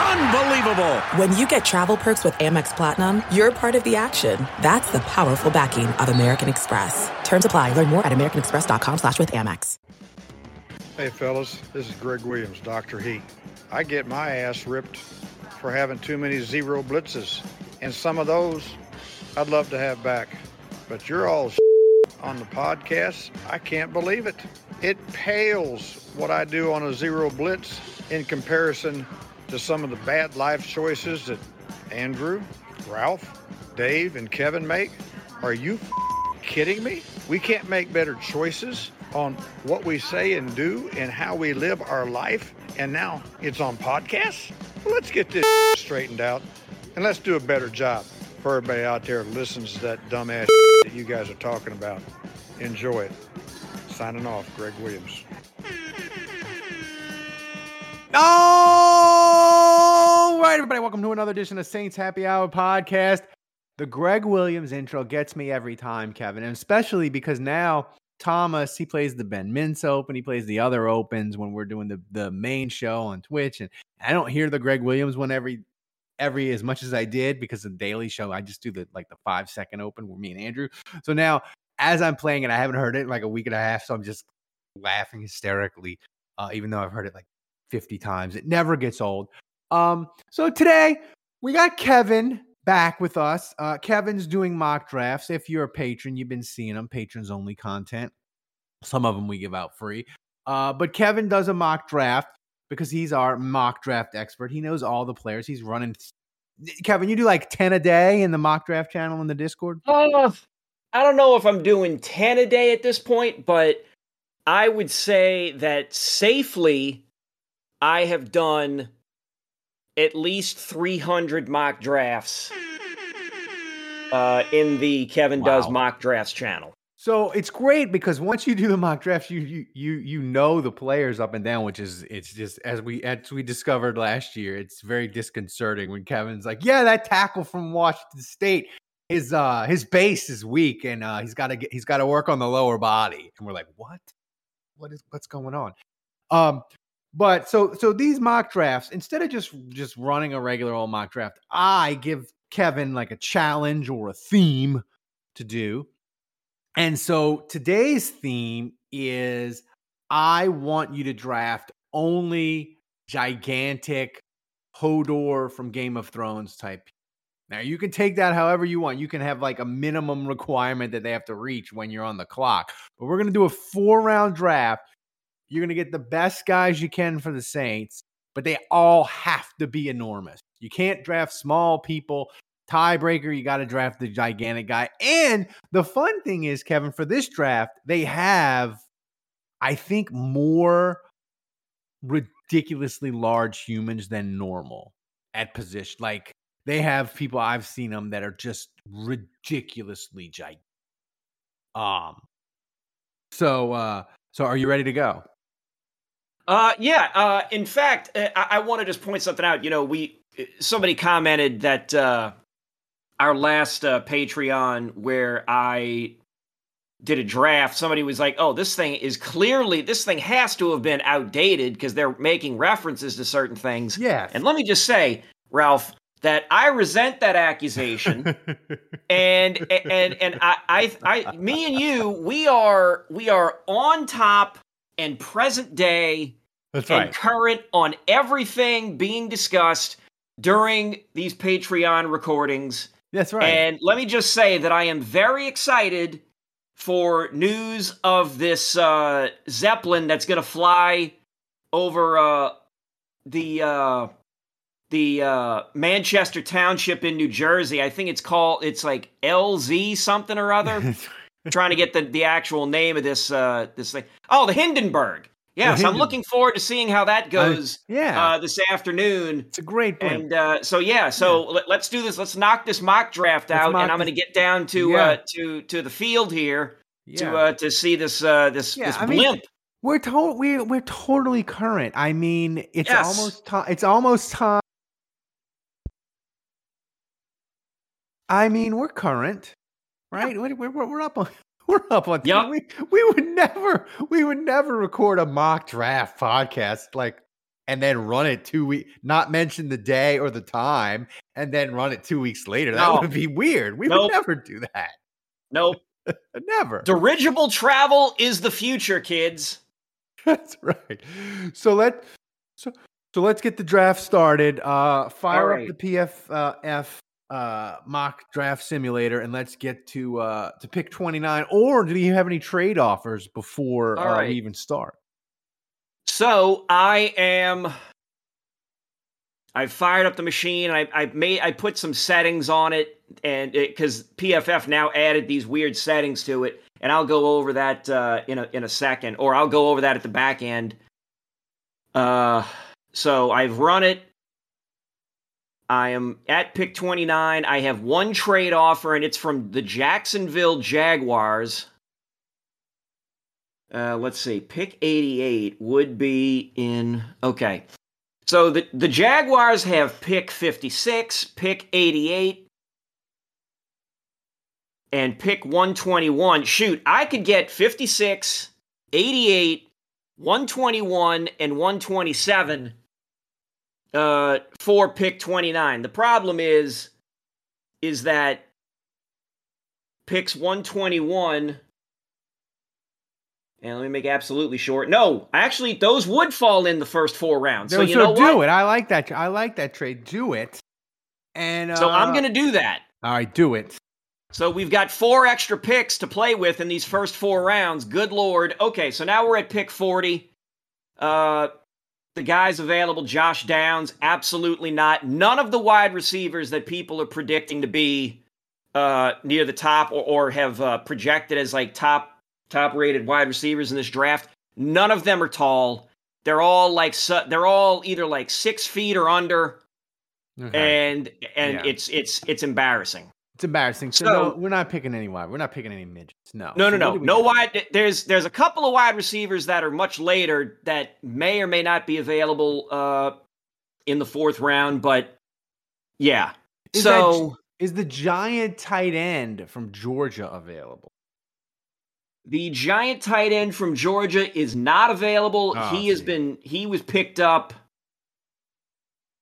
Unbelievable! When you get travel perks with Amex Platinum, you're part of the action. That's the powerful backing of American Express. Terms apply. Learn more at americanexpress.com slash with Amex. Hey fellas, this is Greg Williams, Dr. Heat. I get my ass ripped for having too many zero blitzes. And some of those I'd love to have back. But you're all on the podcast. I can't believe it. It pales what I do on a zero blitz in comparison to some of the bad life choices that Andrew, Ralph, Dave, and Kevin make. Are you kidding me? We can't make better choices on what we say and do and how we live our life. And now it's on podcasts? Well, let's get this straightened out and let's do a better job for everybody out there who listens to that dumbass that you guys are talking about. Enjoy it. Signing off, Greg Williams. All right, everybody, welcome to another edition of Saints Happy Hour podcast. The Greg Williams intro gets me every time, Kevin, and especially because now Thomas he plays the Ben Mintz Open, he plays the other opens when we're doing the the main show on Twitch, and I don't hear the Greg Williams one every every as much as I did because the daily show I just do the like the five second open with me and Andrew. So now as I'm playing it, I haven't heard it in like a week and a half, so I'm just laughing hysterically, uh, even though I've heard it like 50 times. It never gets old. Um, so today we got Kevin back with us. Uh, Kevin's doing mock drafts. If you're a patron, you've been seeing them, patrons only content. Some of them we give out free. Uh, but Kevin does a mock draft because he's our mock draft expert. He knows all the players. He's running. Kevin, you do like 10 a day in the mock draft channel in the Discord? Uh, I don't know if I'm doing 10 a day at this point, but I would say that safely I have done at least 300 mock drafts uh, in the Kevin Wow. Does Mock Drafts channel. So it's great because once you do the mock drafts, you you you you know the players up and down, which is it's just as we as we discovered last year, it's very disconcerting when Kevin's like, "Yeah, that tackle from Washington State, his uh his base is weak and uh he's got to get he's got to work on the lower body," and we're like, "What? What is what's going on?" Um, but so so these mock drafts, instead of just just running a regular old mock draft, I give Kevin like a challenge or a theme to do. And so today's theme is I want you to draft only gigantic Hodor from Game of Thrones type. Now you can take that however you want. You can have like a minimum requirement that they have to reach when you're on the clock. But we're going to do a four round draft. You're going to get the best guys you can for the Saints, but they all have to be enormous. You can't draft small people tiebreaker, you got to draft the gigantic guy. And the fun thing is, Kevin, for this draft, they have, I think, more ridiculously large humans than normal at position. Like they have people I've seen them that are just ridiculously gigantic. Um. So, uh, so are you ready to go? Uh, yeah. Uh, in fact, uh, I, I want to just point something out. You know, we somebody commented that uh, our last uh, Patreon where I did a draft, somebody was like, "Oh, this thing is clearly this thing has to have been outdated because they're making references to certain things." Yeah. And let me just say, Ralph, that I resent that accusation. and and and I, I I me and you we are we are on top and present day That's and right. current on everything being discussed during these Patreon recordings. That's right. And let me just say that I am very excited for news of this uh, Zeppelin that's going to fly over uh, the uh, the uh, Manchester Township in New Jersey. I think it's called it's like LZ something or other. trying to get the, the actual name of this uh, this thing. Oh, the Hindenburg. Yes, I'm looking forward to seeing how that goes. yeah. uh, this afternoon. it's a great blimp. And uh, so yeah, so let, us do this. Let's knock this mock draft Let's out, and I'm going to get down to Yeah. uh, to to the field here yeah. to uh, to see this uh, this Yeah, this I mean, blimp. We're to- we we're totally current. I mean, it's Yes. almost time. It's almost time. I mean, we're current, right? We're, we're, we're up on we're up on. Yep. We we would never we would never record a mock draft podcast like and then run it two weeks, not mention the day or the time, and then run it two weeks later. That No. would be weird. We Nope. would never do that. Nope. Never. Dirigible travel is the future, kids. That's right. So let so so let's get the draft started. Uh fire right. up the PFF uh mock draft simulator and let's get to uh to pick 29 or do you have any trade offers before uh, right. we even start? So I am. I fired up the machine. I I made I put some settings on it, and because PFF now added these weird settings to it, and I'll go over that uh, in a in a second, or I'll go over that at the back end. Uh, so I've run it. I am at pick 29. I have one trade offer, and it's from the Jacksonville Jaguars. Uh, let's see. Pick 88 would be in. Okay. So the, the Jaguars have pick 56, pick 88, and pick 121. Shoot, I could get 56, 88, 121, and 127 uh, for pick 29. The problem is, is that picks 121 and let me make absolutely short. No, actually, those would fall in the first four rounds. So, So, you know do what? it. I like that. I like that trade. Do it. And uh, So I'm going to do that. All right, do it. So we've got four extra picks to play with in these first four rounds. Good lord. Okay, so now we're at pick 40. Uh, the guys available, Josh Downs, absolutely not. None of the wide receivers that people are predicting to be uh, near the top or, or have uh, projected as like top top rated wide receivers in this draft. None of them are tall. They're all like su- they're all either like six feet or under, and and Yeah. it's it's it's embarrassing. It's embarrassing. So, so- no, we're not picking any wide. We're not picking any midgets. No. No, So no, no, do no wide. There's there's a couple of wide receivers that are much later that may or may not be available uh, in the fourth round, but yeah. Is so Is the giant tight end from Georgia available? the giant tight end from Georgia is not available. Oh, he has been he was picked up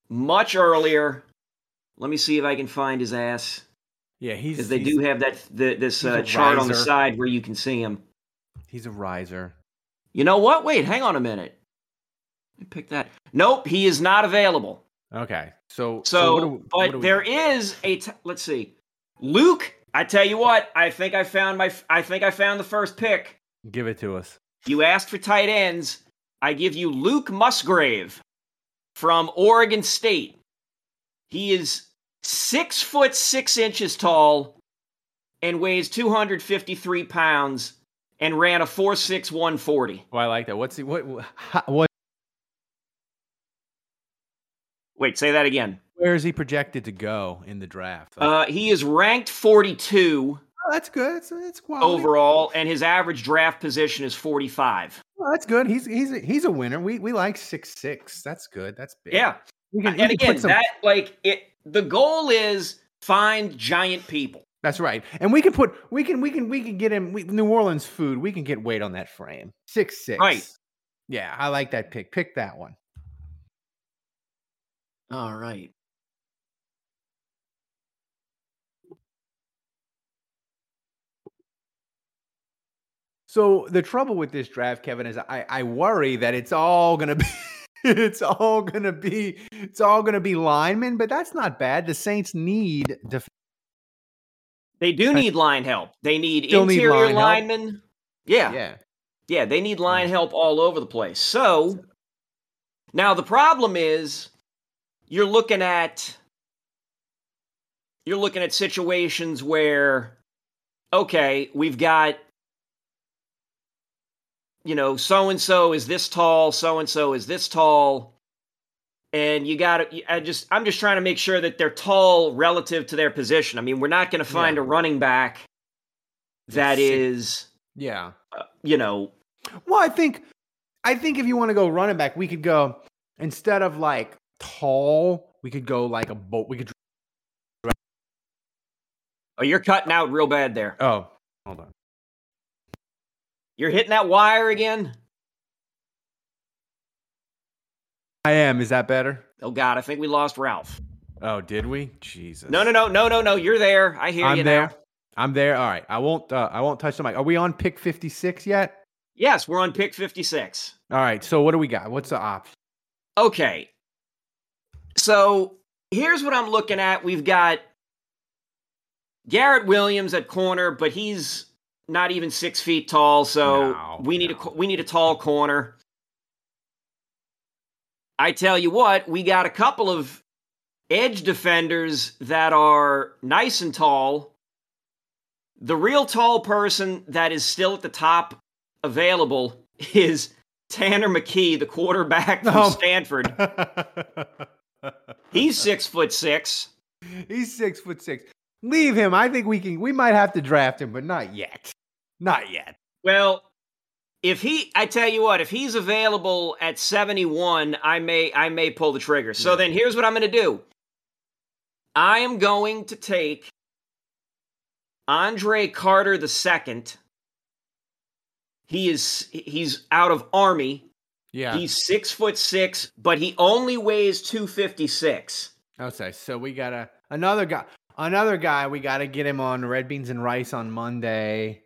much earlier. Let me see if I can find his ass Yeah, he's because they he's- do have that the, this uh, chart on the side where you can see him. He's a riser. You know what? Wait, hang on a minute. Let me pick that. Nope, he is not available. Okay, so So, do we- but we- there is a. T- let's see, Luke. I tell you what, I think I found my. I think I found the first pick. give it to us. You asked for tight ends. I give you Luke Musgrave from Oregon State. He is six foot six inches tall and weighs 253 pounds and ran a 4.6140. Oh, I like that. What's he? What? What? Wait, say that again. Where is he projected to go in the draft? Like, Uh, he is ranked 42 oh, that's good. That's, that's quality. overall, and his average draft position is 45. Oh, that's good. He's he's a, he's a winner. We we like six six. That's good. That's big. Yeah, We can, we and again, some- that like it. The goal is find giant people. That's right. And we can put we can we can we can get him we, New Orleans food. We can get weight on that frame. Six six. Right. Yeah, I like that pick. Pick that one. All right. So the trouble with this draft, Kevin, is I, I worry that it's all gonna be it's all gonna be it's all gonna be linemen, but that's not bad. The Saints need def- They do need line help. They need Still need interior line help? linemen. Yeah, yeah. yeah, they need hmm. line help all over the place. So now the problem is you're looking at you're looking at situations where okay, we've got you know, so and so is this tall, so and so is this tall. And you got to I just I'm just trying to make sure that they're tall relative to their position. I mean, we're not going to find Yeah. a running back that is, Yeah. uh, you know, Well, I think I think if you want to go running back, we could go instead of like tall, we could go like a boat. We could. Oh, you're cutting out real bad there. Oh, hold on. You're hitting that wire again. I am. Is that better? Oh God, I think we lost Ralph. Oh, did we? Jesus. No, no, no, no, no, no. You're there. I hear you. I'm you there. now. I'm there. All right. I won't. Uh, I won't touch the mic. Are we on pick 56 yet? Yes, we're on pick 56. All right. So what do we got? What's the option? Okay. So here's what I'm looking at. We've got Garrett Williams at corner, but he's not even six feet tall. So No, we need no. a we need a tall corner. I tell you what, we got a couple of edge defenders that are nice and tall. The real tall person that is still at the top available is Tanner McKee, the quarterback from Oh. Stanford. He's six foot six. He's six foot six. Leave him. I think we can. We might have to draft him, but not yet. Not yet. Well, if he, I tell you what, if he's available at seventy one, I may, I may pull the trigger. So Yeah. then, here's what I'm going to do. I am going to take Andre Carter the second. He is he's out of Army. Yeah. He's six foot six, but he only weighs two fifty six. Okay. So we got a another guy. Another guy. We got to get him on red beans and rice on Monday.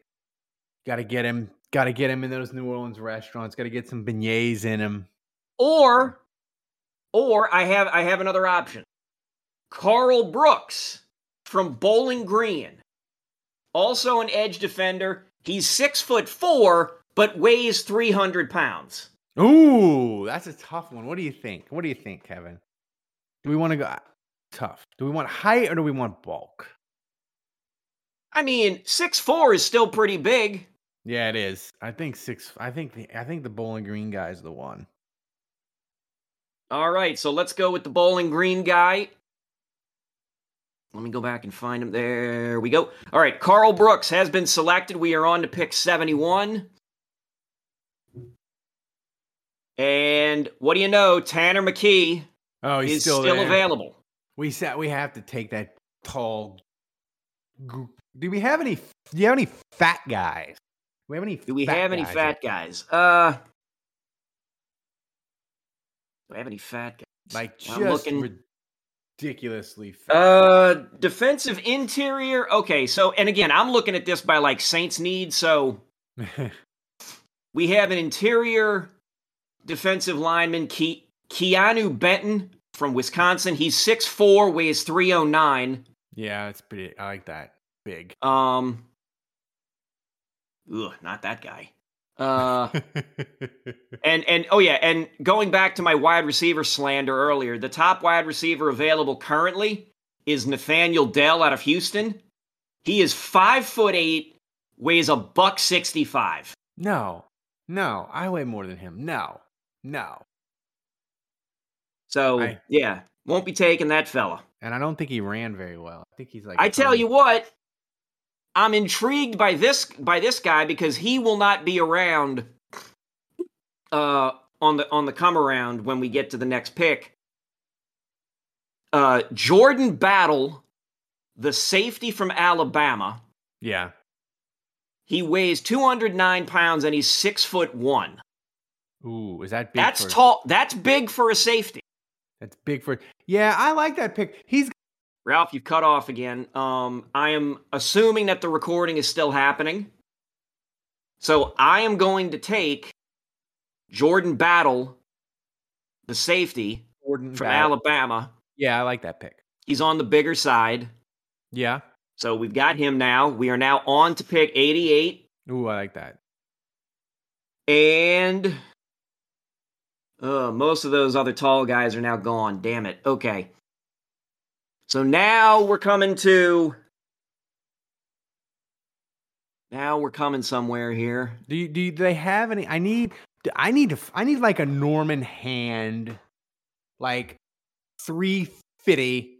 Got to get him. Got to get him in those New Orleans restaurants. Got to get some beignets in him. Or, or I have I have another option. Karl Brooks from Bowling Green, also an edge defender. He's six foot four, but weighs three hundred pounds. Ooh, that's a tough one. What do you think? What do you think, Kevin? Do we want to go ah, tough? Do we want height or do we want bulk? I mean, six four is still pretty big. Yeah, it is. I think six. I think the. I think the Bowling Green guy is the one. All right, so let's go with the Bowling Green guy. Let me go back and find him. There we go. All right, Karl Brooks has been selected. We are on to pick 71. And what do you know? Tanner McKee Oh, he's is still, still, available. We said we have to take that tall. Do we have any? Do you have any fat guys? Do we have any? Do we fat have any guys? fat guys? Uh, do we have any fat guys? Like just I'm looking. ridiculously fat. Uh, defensive interior. Okay, so and again, I'm looking at this by like Saints need. So we have an interior defensive lineman, Ke- Keanu Benton from Wisconsin. He's 6'4", weighs 309. yeah, it's pretty. I like that. Big. Um, ugh, not that guy. Uh, and and oh yeah, and going back to my wide receiver slander earlier, the top wide receiver available currently is Nathaniel Dell out of Houston. He is five foot eight, weighs a buck sixty five. no, no, I weigh more than him. No, no, So I- yeah, won't be taking that fella. and I don't think he ran very well. I think he's like. I tell you what, I'm intrigued by this by this guy because he will not be around uh on the on the come around when we get to the next pick. Uh Jordan Battle, the safety from Alabama. Yeah. He weighs 209 pounds and he's six foot one. Ooh, is that big? That's for, tall. That's big for a safety. That's big for. Yeah, I like that pick. He's Ralph, you've cut off again. Um, I am assuming that the recording is still happening. So I am going to take Jordan Battle, the safety Jordan from Battle. Alabama. Yeah, I like that pick. He's on the bigger side. Yeah. So we've got him now. We are now on to pick 88. Ooh, I like that. And uh, most of those other tall guys are now gone. Damn it. Okay. So now we're coming to. Now we're coming somewhere here. Do you, do, you, do they have any? I need I need to I need like a Norman hand, like three fifty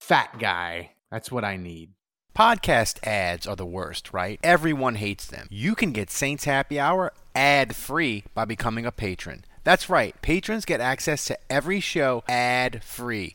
fat guy. That's what I need. Podcast ads are the worst, right? Everyone hates them. You can get Saints Happy Hour ad-free by becoming a patron. That's right. Patrons get access to every show ad-free.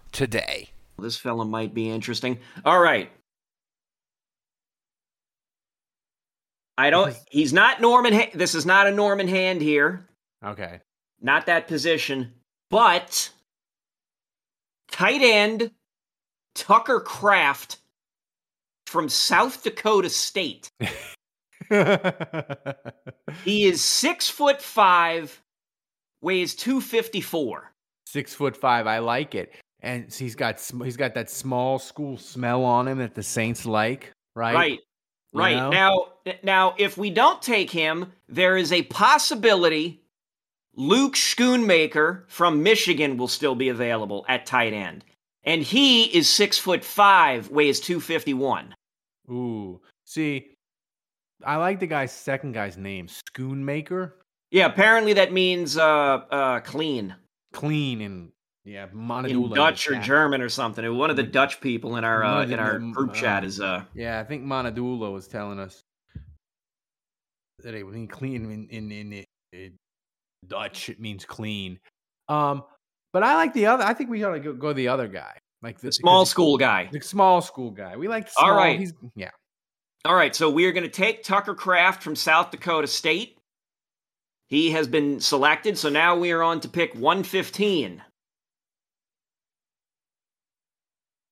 today. This fella might be interesting. All right. I don't. He's not Norman. Ha- this is not a Norman hand here. Okay. Not that position. But tight end Tucker Kraft from South Dakota State. he is six foot five, weighs two fifty four. Six foot five. I like it, and he's got he's got that small school smell on him that the Saints like, right? Right. You Right. know? Now now if we don't take him, there is a possibility Luke Schoonmaker from Michigan will still be available at tight end. And he is six foot five, weighs two fifty one. Ooh, see, I like the guy's second guy's name, Schoonmaker. Yeah, apparently that means uh uh clean. Clean and yeah, In Dutch or German or something. One of the Dutch people in our uh, in our um, group chat uh, is uh Yeah, I think Monadula was telling us that it means clean in in, in, in Dutch. It means clean. Um, but I like the other. I think we ought to go, go the other guy, like the, the small school guy. the small school guy. We like the All small. right. He's, yeah. All right, so we are going to take Tucker Kraft from South Dakota State. He has been selected, so now we are on to pick 115.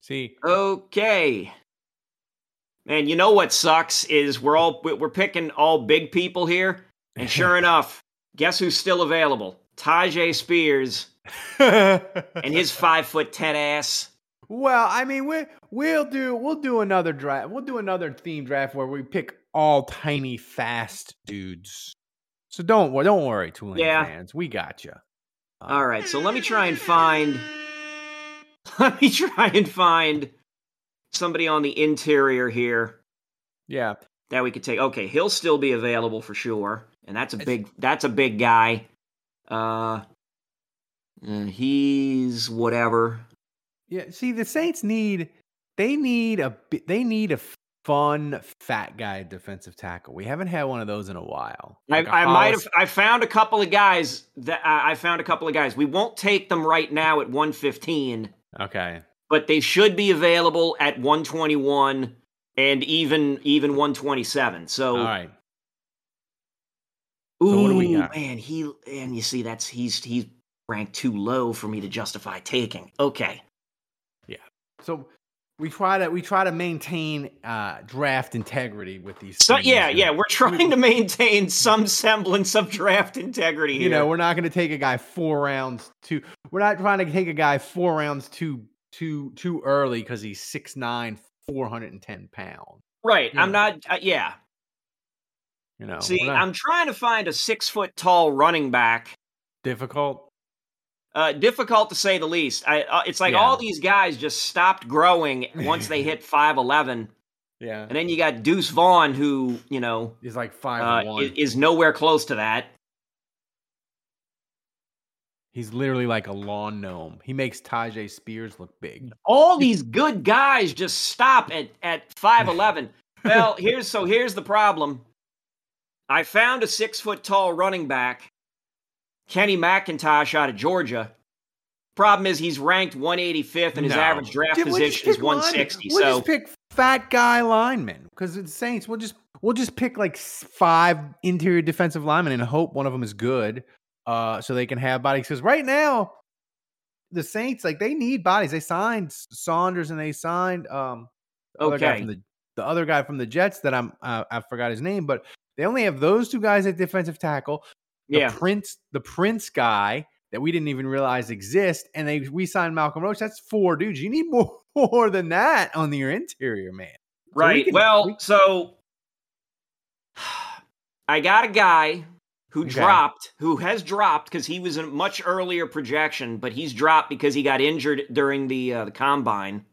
See, Okay. Man, you know what sucks is we're all we're picking all big people here, and sure enough, guess who's still available? Tyjae Spears and his five foot ten ass. Well, I mean, we we'll do we'll do another draft. We'll do another theme draft where we pick all tiny, fast dudes. So don't wor- don't worry, Tulane Yeah. fans. We got you. All right, so let me try and find. Let me try and find somebody on the interior here Yeah, that we could take. Okay, he'll still be available for sure, and that's a big. That's a big guy. Uh, uh, he's whatever. yeah. See, the Saints need they need a they need a fun fat guy defensive tackle. We haven't had one of those in a while. I, Like a I might have. I found a couple of guys that I I found a couple of guys. We won't take them right now at 115, Okay. but they should be available at 121 and even even 127. So, All right. ooh, So what do we got? man, he and you see that's he's he's ranked too low for me to justify taking. Okay, Yeah. So we try to we try to maintain uh, draft integrity with these. so yeah, you yeah, we're trying to maintain some semblance of draft integrity here. You know, we're not going to take a guy four rounds too. We're not trying to take a guy four rounds too too too early because he's 6'9", 410 pounds. right? yeah. I'm not. Uh, yeah. You know, See, not- I'm trying to find a six foot tall running back. difficult. Uh, difficult to say the least. I, uh, it's like Yeah. all these guys just stopped growing once they hit five eleven, Yeah, and then you got Deuce Vaughn, who you know is like five uh, one. is nowhere close to that. he's literally like a lawn gnome. He makes Tyjae Spears look big. All these good guys just stop at at five eleven. well, here's so here's the problem. I found a six foot tall running back, Kenny McIntosh out of Georgia. Problem is he's ranked 185th and his No. average draft Dude, we'll position is pick line- 160. We'll so just pick fat guy linemen because it's Saints. We'll just we'll just pick like five interior defensive linemen and hope one of them is good, uh, so they can have bodies. Because right now, the Saints like they need bodies. They signed Saunders and they signed um the other guy from the the other guy from the Jets that I'm uh, I forgot his name, but they only have those two guys at defensive tackle. The yeah, Prince, the Prince guy that we didn't even realize exist, and they we signed Malcolm Roach. That's four dudes. You need more, more than that on your interior, man. we right. can- well, we- so I got a guy who Okay. dropped, who has dropped because he was in a much earlier projection, but he's dropped because he got injured during the uh, the combine.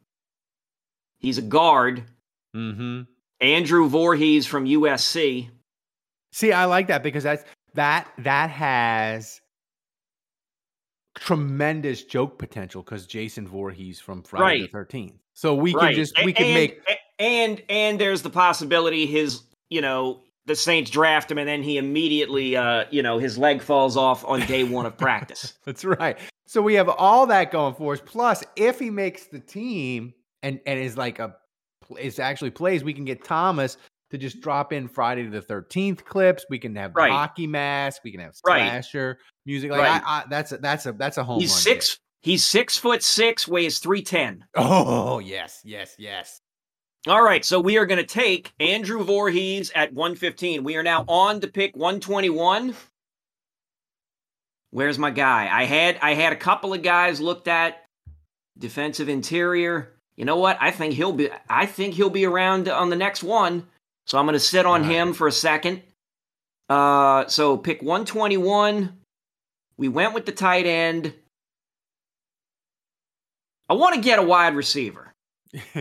He's a guard, Mm-hmm. Andrew Voorhees from USC. See, I like that because that's that that has tremendous joke potential because Jason Voorhees from Friday Right. the Thirteenth. So we right. can just we A- can and, make a- and and there's the possibility his you know the Saints draft him and then he immediately uh you know his leg falls off on day one of practice. That's right. So we have all that going for us. Plus, if he makes the team and and is like a is actually plays, we can get Thomas to just drop in Friday the Thirteenth clips. We can have Right. hockey mask. We can have Right. slasher music. Like Right. I, I, that's a, that's a that's a home he's run six. He's six foot six, weighs three ten. Oh yes, yes, yes. All right, so we are going to take Andrew Voorhees at 115. We are now on to pick 121. Where's my guy? I had I had a couple of guys looked at defensive interior. You know what? I think he'll be I think he'll be around on the next one. So I'm going to sit on right. him for a second. Uh so pick 121. We went with the tight end. I want to get a wide receiver.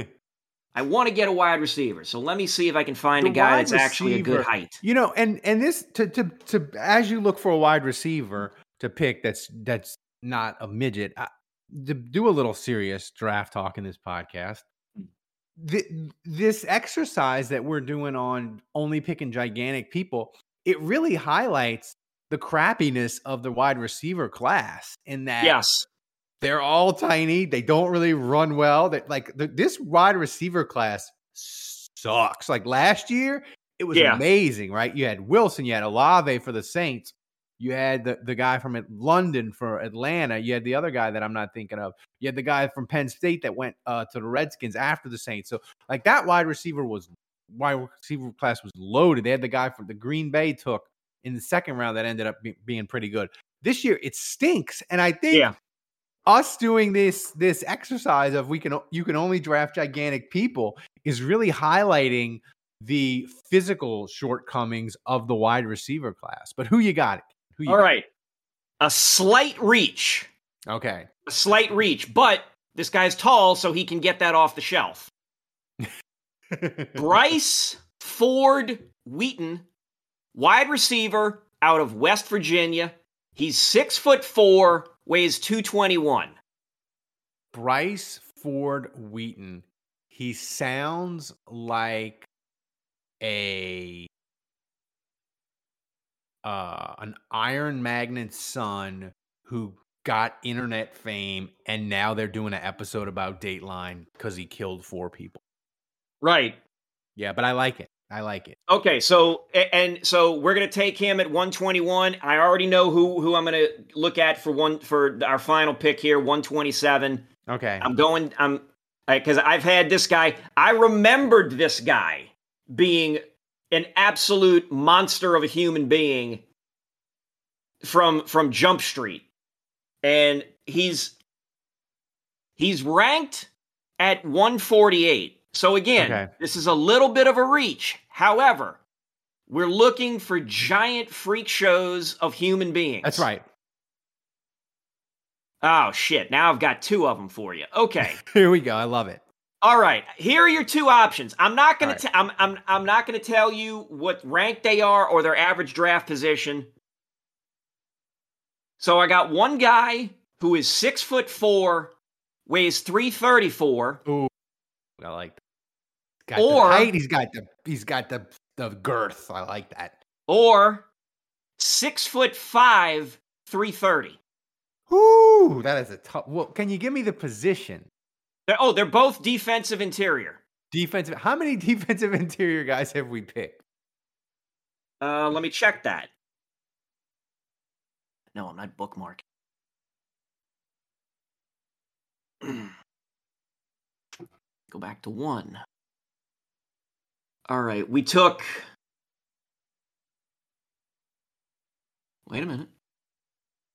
I want to get a wide receiver. So let me see if I can find The a guy that's actually a good height. You know, and and this to to to as you look for a wide receiver to pick that's that's not a midget. I, to do a little serious draft talk in this podcast. Th- this exercise that we're doing on only picking gigantic people, it really highlights the crappiness of the wide receiver class in that Yes. they're all tiny. They don't really run well. That like the, this wide receiver class sucks. Like last year, it was Yeah. amazing, right? You had Wilson, you had Olave for the Saints, you had the, the guy from London for Atlanta, you had the other guy that I'm not thinking of. You had the guy from Penn State that went uh, to the Redskins after the Saints. So like that wide receiver was wide receiver class was loaded. They had the guy from the Green Bay took in the second round that ended up be- being pretty good. This year it stinks, and I think Yeah. us doing this this exercise of we can you can only draft gigantic people is really highlighting the physical shortcomings of the wide receiver class. But who you got? Who All got? right. A slight reach. Okay. A slight reach, but this guy's tall, so he can get that off the shelf. Bryce Ford Wheaton, wide receiver out of West Virginia. He's six foot four, weighs 221. Bryce Ford Wheaton. He sounds like a uh an Iron Magnet's son who got internet fame and now they're doing an episode about Dateline because he killed four people. Right. Yeah, but I like it. I like it. Okay, so and so we're gonna take him at 121. I already know who who I'm gonna look at for one for our final pick here, 127. Okay. I'm going. I'm because I've had this guy. I remembered this guy being an absolute monster of a human being from from Jump Street, and he's he's ranked at 148. So again, Okay. this is a little bit of a reach. However, we're looking for giant freak shows of human beings. That's right. Oh shit! Now I've got two of them for you. Okay. Here we go. I love it. All right, here are your two options. I'm not going All to. I'm. I'm. I'm not going to tell you what rank they are or their average draft position. So I got one guy who is six foot four, weighs three thirty four, Ooh. I like that. Got Or- the height, he's got the he's got the the girth. I like that. or six foot five, three thirty. Ooh, that is a tough. Well, can you give me the position? They're, oh, they're both defensive interior. Defensive. How many defensive interior guys have we picked? Uh, let me check that. No, I'm not bookmarking. Go back to one. All right, we took. Wait a minute.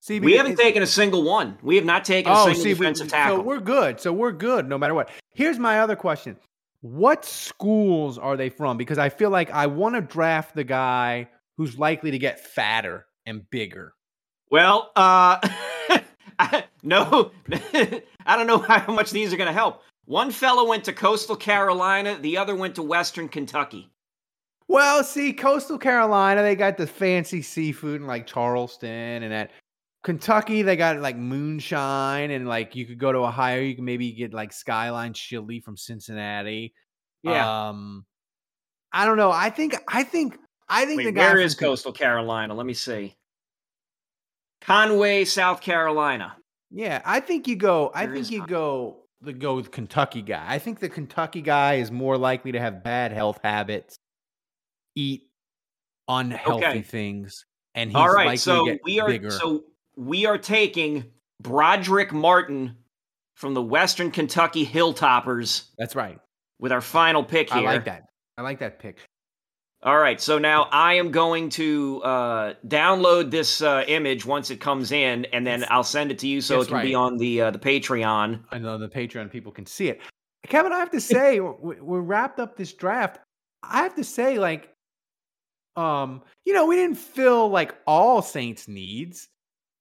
See, We haven't taken a single one. We have not taken a Oh, single see, we, defensive so tackle. we're good. So we're good no matter what. Here's my other question: What schools are they from? Because I feel like I want to draft the guy who's likely to get fatter and bigger? Well, uh, no, I don't know how much these are going to help. One fellow went to Coastal Carolina, the other went to Western Kentucky. Well, see, Coastal Carolina, they got the fancy seafood in like Charleston and at Kentucky, they got like moonshine and like you could go to Ohio, you can maybe get like Skyline chili from Cincinnati. Yeah. Um I don't know. I think I think I think Wait, the guy where is Coastal Carolina? Let me see. Conway, South Carolina. Yeah, I think you go. I think you go. The go with Kentucky guy. I think the Kentucky guy is more likely to have bad health habits, eat unhealthy Okay. things, and he's All likely so to get we are bigger. so we are taking Brodric Martin from the Western Kentucky Hilltoppers That's right. with our final pick here. I like that. I like that pick. All right, so now I am going to uh, download this uh, image once it comes in, and then I'll send it to you so That's it can be on the uh, the Patreon. I know the Patreon people can see it. Kevin, I have to say, we, we wrapped up this draft. I have to say, like, um, you know, we didn't fill like all Saints needs.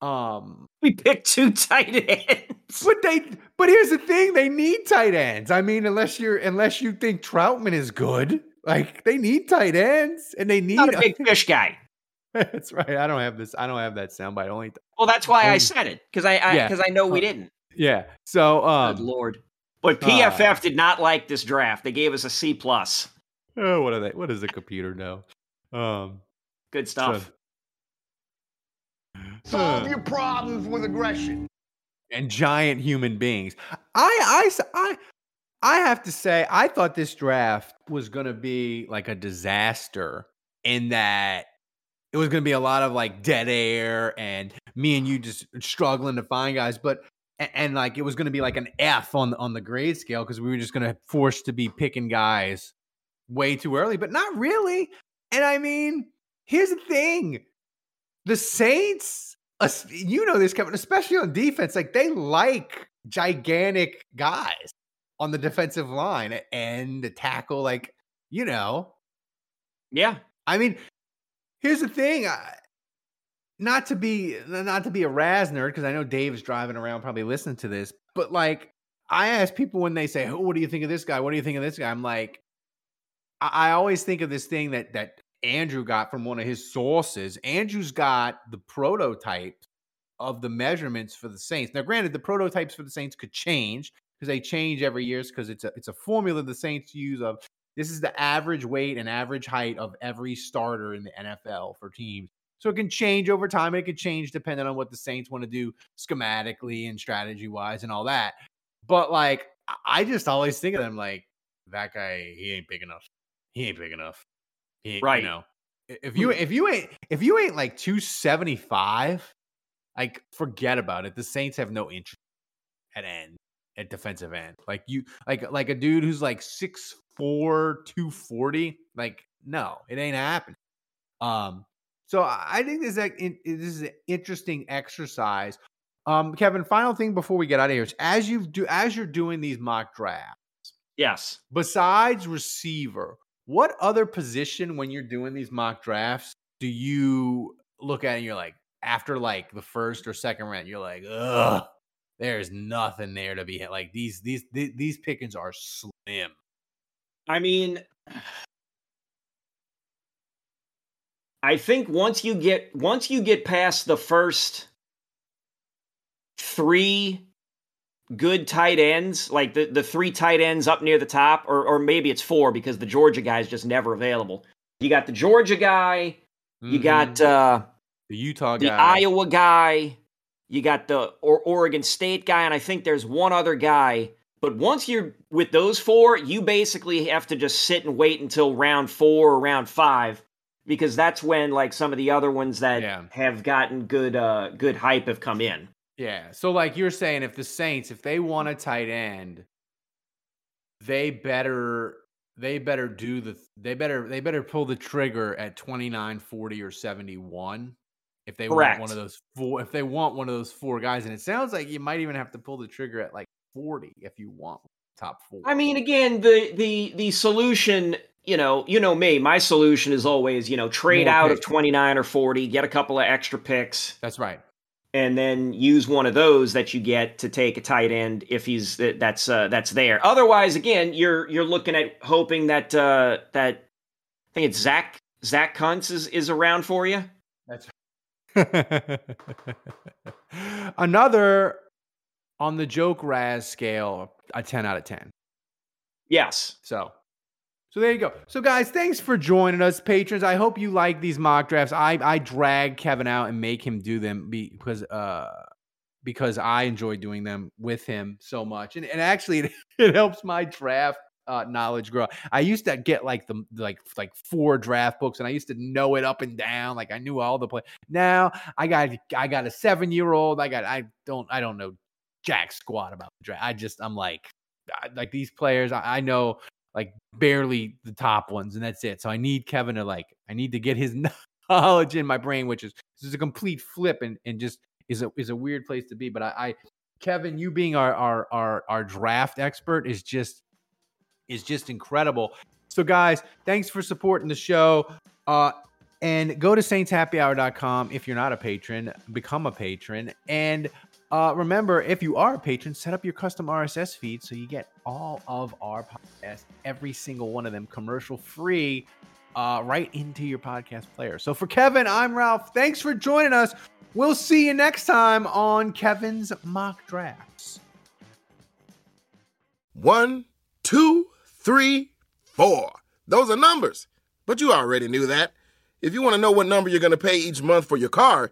Um, We picked two tight ends. But they but here's the thing, they need tight ends. I mean, unless you're unless you think Trautman is good, like they need tight ends and they need Not a big fish guy. That's right. I don't have this. I don't have that soundbite. Only Well, that's why I Um, said it because I yeah. because I know we Uh, didn't. yeah. So Good um lord! But uh, PFF did not like this draft. They gave us a C plus. oh, what are they? What does the computer know? Um Good stuff. Solve your problems with aggression. and giant human beings. I, I, I, I have to say I thought this draft was going to be like a disaster in that it was going to be a lot of like dead air and me and you just struggling to find guys but and, and like it was going to be like an F on on the grade scale because we were just going to force to be picking guys way too early but not really. And I mean, here's the thing. The Saints you know this, Kevin, especially on defense, like they like gigantic guys on the defensive line and the tackle, like, you know, Yeah. I mean, here's the thing. I, not to be not to be a RAS nerd, because I know Dave's driving around probably listening to this, but like I ask people when they say, Oh, what do you think of this guy? What do you think of this guy? I'm like, I, I always think of this thing that that Andrew got from one of his sources. Andrew's got the prototype of the measurements for the Saints. Now, granted, the prototypes for the Saints could change because they change every year because it's a it's a formula the Saints use of this is the average weight and average height of every starter in the NFL for teams. So it can change over time. It can change depending on what the Saints want to do schematically and strategy wise and all that. But like, I- I just always think of them like that guy. He ain't big enough. He ain't big enough. Right. You know, if you if you ain't if you ain't like two seventy five, like forget about it. The Saints have no interest at end at defensive end. Like you like like a dude who's like 6'4, 240. Like, no, it ain't happening. Um, so I think this is like in- this is an interesting exercise. Um, Kevin, final thing before we get out of here is as you do as you're doing these mock drafts, Yes. besides receiver, what other position when you're doing these mock drafts do you look at and you're like, after like the first or second round, you're like, ugh, there's nothing there to be hit. Like these these these, these pickings are slim. I mean, I think once you get once you get past the first three good tight ends, like the, the three tight ends up near the top, or or maybe it's four because the Georgia guy is just never available. You got the Georgia guy, you got uh, the Utah guy, the. Iowa guy, you got the or- Oregon State guy, and I think there's one other guy. But once you're with those four, you basically have to just sit and wait until round four or round five, because that's when like some of the other ones that Yeah. have gotten good uh good hype have come in. Yeah. So like you're saying if the Saints if they want a tight end, they better they better do the they better they better pull the trigger at 29, 40 or 71 if they Correct. want one of those four if they want one of those four guys and it sounds like you might even have to pull the trigger at like 40 if you want top 4. I mean, again, the the the solution you know, you know me. My solution is always, you know, trade More out of 29 or 40, get a couple of extra picks, That's right. And then use one of those that you get to take a tight end if he's that's uh, that's there. Otherwise, again, you're you're looking at hoping that uh, that I think it's Zack Zack Kuntz is is around for you. That's another on the joke RAS scale, a 10 out of 10. Yes. So, so there you go. So, guys, thanks for joining us, patrons. I hope you like these mock drafts. I I drag Kevin out and make him do them because uh because I enjoy doing them with him so much, and and actually it, it helps my draft uh, knowledge grow. I used to get like the like like four draft books, and I used to know it up and down. Like I knew all the play. Now I got I got a seven year old. I got I don't I don't know jack squat about the draft. I just I'm like like these players. I know like barely the top ones, and that's it. So I need Kevin to like I need to get his knowledge in my brain, which is this is a complete flip and and just is a is a weird place to be. But I, I Kevin, you being our our our our draft expert is just is just incredible. So guys, thanks for supporting the show. Uh and go to saintshappyhour.com if you're not a patron, become a patron. And uh, remember, if you are a patron, set up your custom RSS feed so you get all of our podcasts, every single one of them commercial free, uh, right into your podcast player. So for Kevin, I'm Ralph. Thanks for joining us. We'll see you next time on Kevin's Mock Drafts. One, two, three, four. Those are numbers. But you already knew that. If you want to know what number you're going to pay each month for your car,